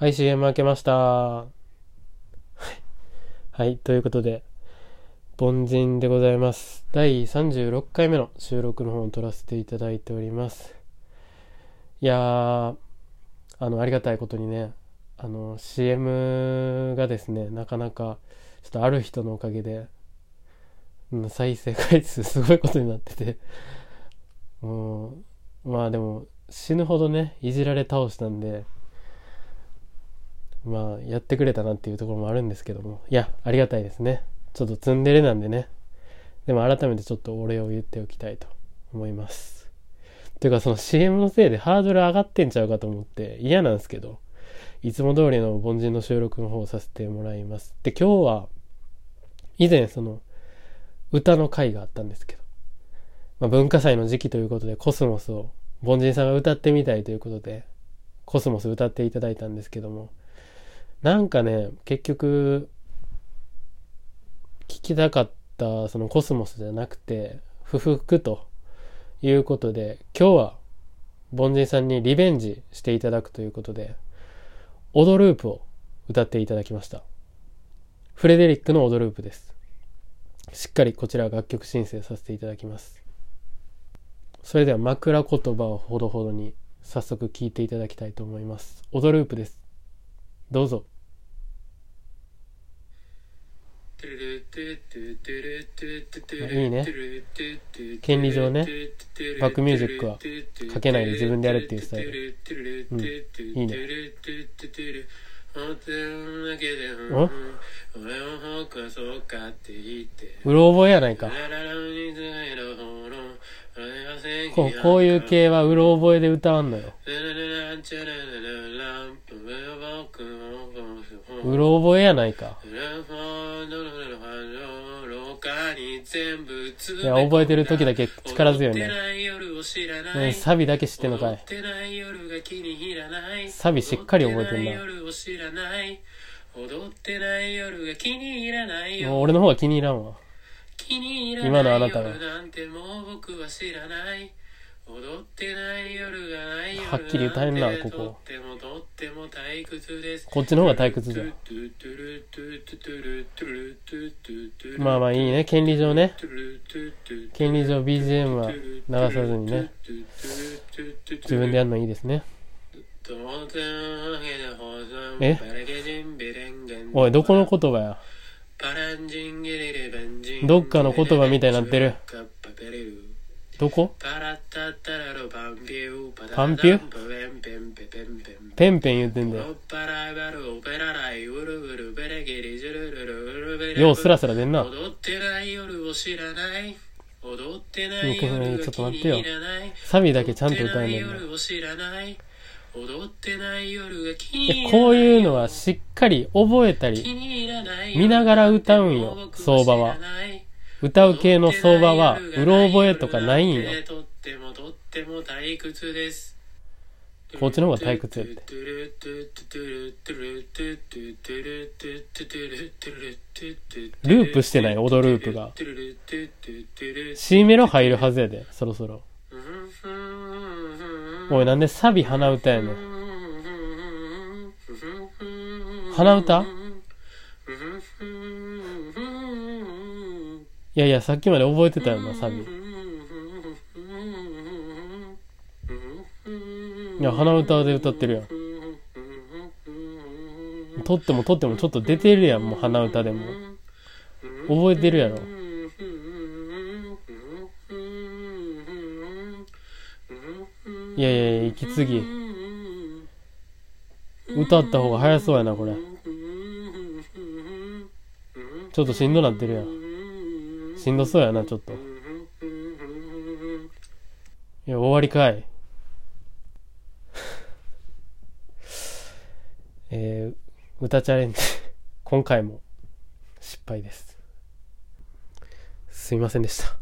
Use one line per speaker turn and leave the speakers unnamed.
はい、CM 開けました。はい、ということで、凡人でございます。第36回目の収録の方を撮らせていただいております。いやー、あの、ありがたいことにね、あの、CM がですね、なかなか、ちょっとある人のおかげで、再生回数 すごいことになってて、もう、まあでも、死ぬほどね、いじられ倒したんで、まあ、やってくれたなっていうところもあるんですけども、いや、ありがたいですね。ちょっとツンデレなんでね。でも改めてちょっとお礼を言っておきたいと思います。というかその CM のせいでハードル上がってんちゃうかと思って嫌なんですけど、いつも通りの凡人の収録の方をさせてもらいます。で、今日は、以前その、歌の会があったんですけど、まあ、文化祭の時期ということでコスモスを凡人さんが歌ってみたいということで、コスモス歌っていただいたんですけども、なんかね、結局、聞きたかったそのコスモスじゃなくて、不服ということで、今日は凡人さんにリベンジしていただくということで、オドループを歌っていただきました。フレデリックのオドループです。しっかりこちら楽曲申請させていただきます。それでは枕言葉をほどほどに早速聞いていただきたいと思います。オドループです。どうぞ。いいね。権利上ね、バックミュージックはかけないで自分でやるっていうスタイル。うん、いいね。うろ覚えやないか。こうこういう系はうろ覚えで歌わんのよ。うろ覚えやないか。いや、覚えてる時だけ力強いね。ねサビだけ知ってんのかい。サビしっかり覚えてんな。もう俺の方が気に入らんわ。今のあなたが。踊ってない夜がないはっきり歌えんなこここっちの方が退屈じゃん。まあまあいいね。権利上ね。権利上 BGM は流さずにね。自分でやるのいいですね。え？おいどこの言葉や？どっかの言葉みたいになってるどこ？パンピュペンペン言ってんだよ。ようスラスラ出んな。ちょっと待ってよ。サビだけちゃんと歌えねえんだこういうのはしっかり覚えたり、見ながら歌うんよ、相場は。歌う系の相場は、うろ覚えとかないんよ。こっちの方が退屈やって。ループしてない、オドループが。C メロ入るはずやで、そろそろ。おい、なんでサビ鼻歌やねん。鼻歌？いやいや、さっきまで覚えてたよな、サビ。いや、鼻歌で歌ってるやん。撮っても撮ってもちょっと出てるやん、もう鼻歌でも。覚えてるやろ。いやいやいや、息継ぎ。歌った方が早そうやな、これ。ちょっとしん。どなってるやん。しんどそうやな、ちょっと。いや、終わりかい。えー、歌チャレンジ今回も失敗です。すいませんでした。